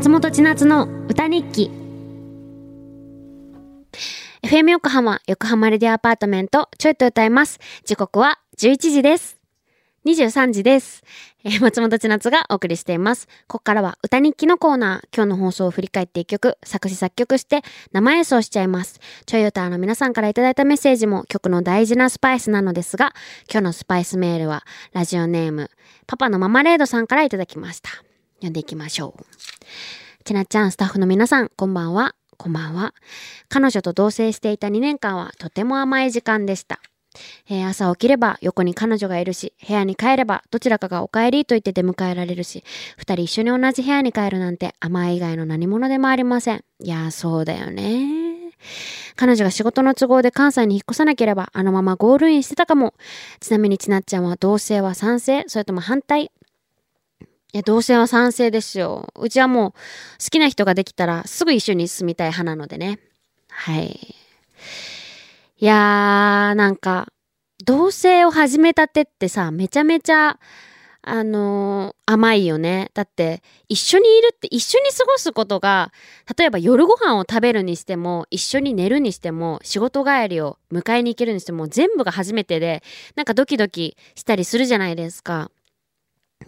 ち夏の歌日記 FM 横浜横浜レディアアパートメントちょいと歌います時刻は11時です23時です。えー松本千夏がお送りしています。ここからは歌日記のコーナー。今日の放送を振り返って一曲、作詞作曲して生演奏しちゃいます。ちょい歌の皆さんからいただいたメッセージも曲の大事なスパイスなのですが、今日のスパイスメールはラジオネーム、パパのママレードさんからいただきました。読んでいきましょう。ちなちゃん、スタッフの皆さん、こんばんは。こんばんは。彼女と同棲していた2年間はとても甘い時間でした。えー朝起きれば横に彼女がいるし、部屋に帰ればどちらかがお帰りと言って出迎えられるし、二人一緒に同じ部屋に帰るなんて甘い以外の何者でもありません。いや、そうだよね。彼女が仕事の都合で関西に引っ越さなければ、あのままゴールインしてたかも。ちなみにちなっちゃんは同棲は賛成それとも反対？いや、同棲は賛成ですよ。うちはもう好きな人ができたらすぐ一緒に住みたい派なのでね。はい。いやー、なんか、同棲を始めたてってさ、めちゃめちゃ、あのー甘いよね。だって、一緒にいるって、一緒に過ごすことが、例えば夜ご飯を食べるにしても、一緒に寝るにしても、仕事帰りを迎えに行けるにしても、全部が初めてで、なんかドキドキしたりするじゃないですか。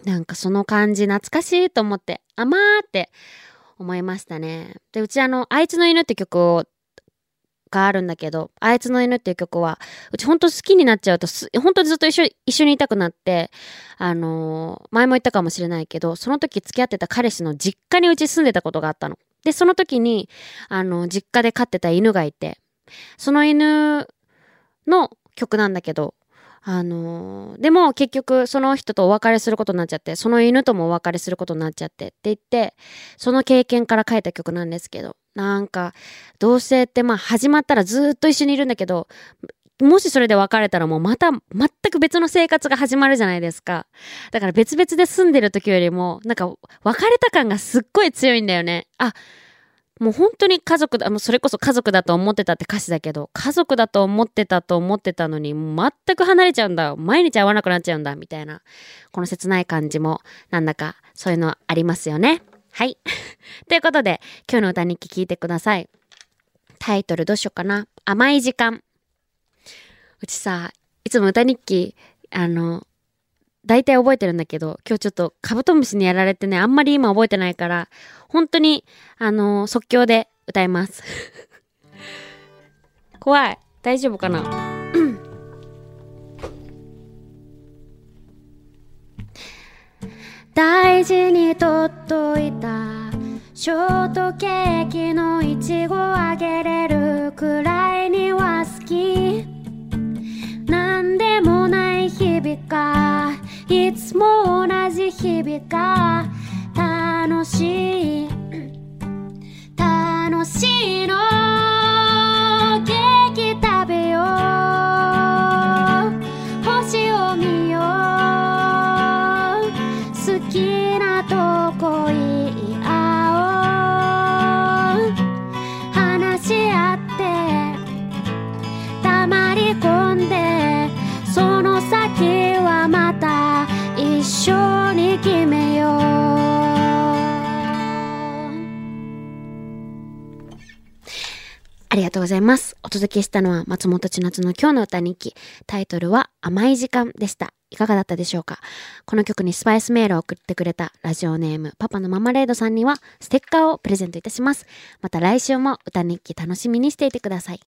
なんかその感じ懐かしいと思って、甘ーって思いましたね。で、うちあの、あいつの犬って曲をがあるんだけど、あいつの犬っていう曲は、うちほんと好きになっちゃうと、ほんとずっと一緒一緒にいたくなって、あのー前も言ったかもしれないけど、その時付き合ってた彼氏の実家にうち住んでたことがあったの。で、その時に、あの、実家で飼ってた犬がいて、その犬の曲なんだけど、あのーでも結局その人とお別れすることになっちゃって、その犬ともお別れすることになっちゃってって言って、その経験から書いた曲なんですけど、なんか、同棲ってまあ始まったらずっと一緒にいるんだけど、もしそれで別れたらもうまた全く別の生活が始まるじゃないですか。だから別々で住んでる時よりも、なんか別れた感がすっごい強いんだよね。あ、もう本当に家族だ、もうそれこそ家族だと思ってたって歌詞だけど、家族だと思ってたと思ってたのに、全く離れちゃうんだ。毎日会わなくなっちゃうんだ。みたいな。この切ない感じも、なんだかそういうのありますよね。はい。ということで、今日の歌日記聞いてください。タイトルどうしようかな。甘い時間。うちさ、いつも歌日記、あの、大体覚えてるんだけど、今日ちょっとカブトムシにやられてね、あんまり今覚えてないから、本当に、あの、即興で歌います。怖い。大丈夫かな？大事にとっといたショートケーキ合って黙り込んでその先はまた一緒に決めようありがとうございます。お届けしたのは松本千夏の今日の歌日記。タイトルは甘い時間でした。いかがだったでしょうか？この曲にスパイスメールを送ってくれたラジオネームパパのママレードさんにはステッカーをプレゼントいたします。また来週も歌日記楽しみにしていてください。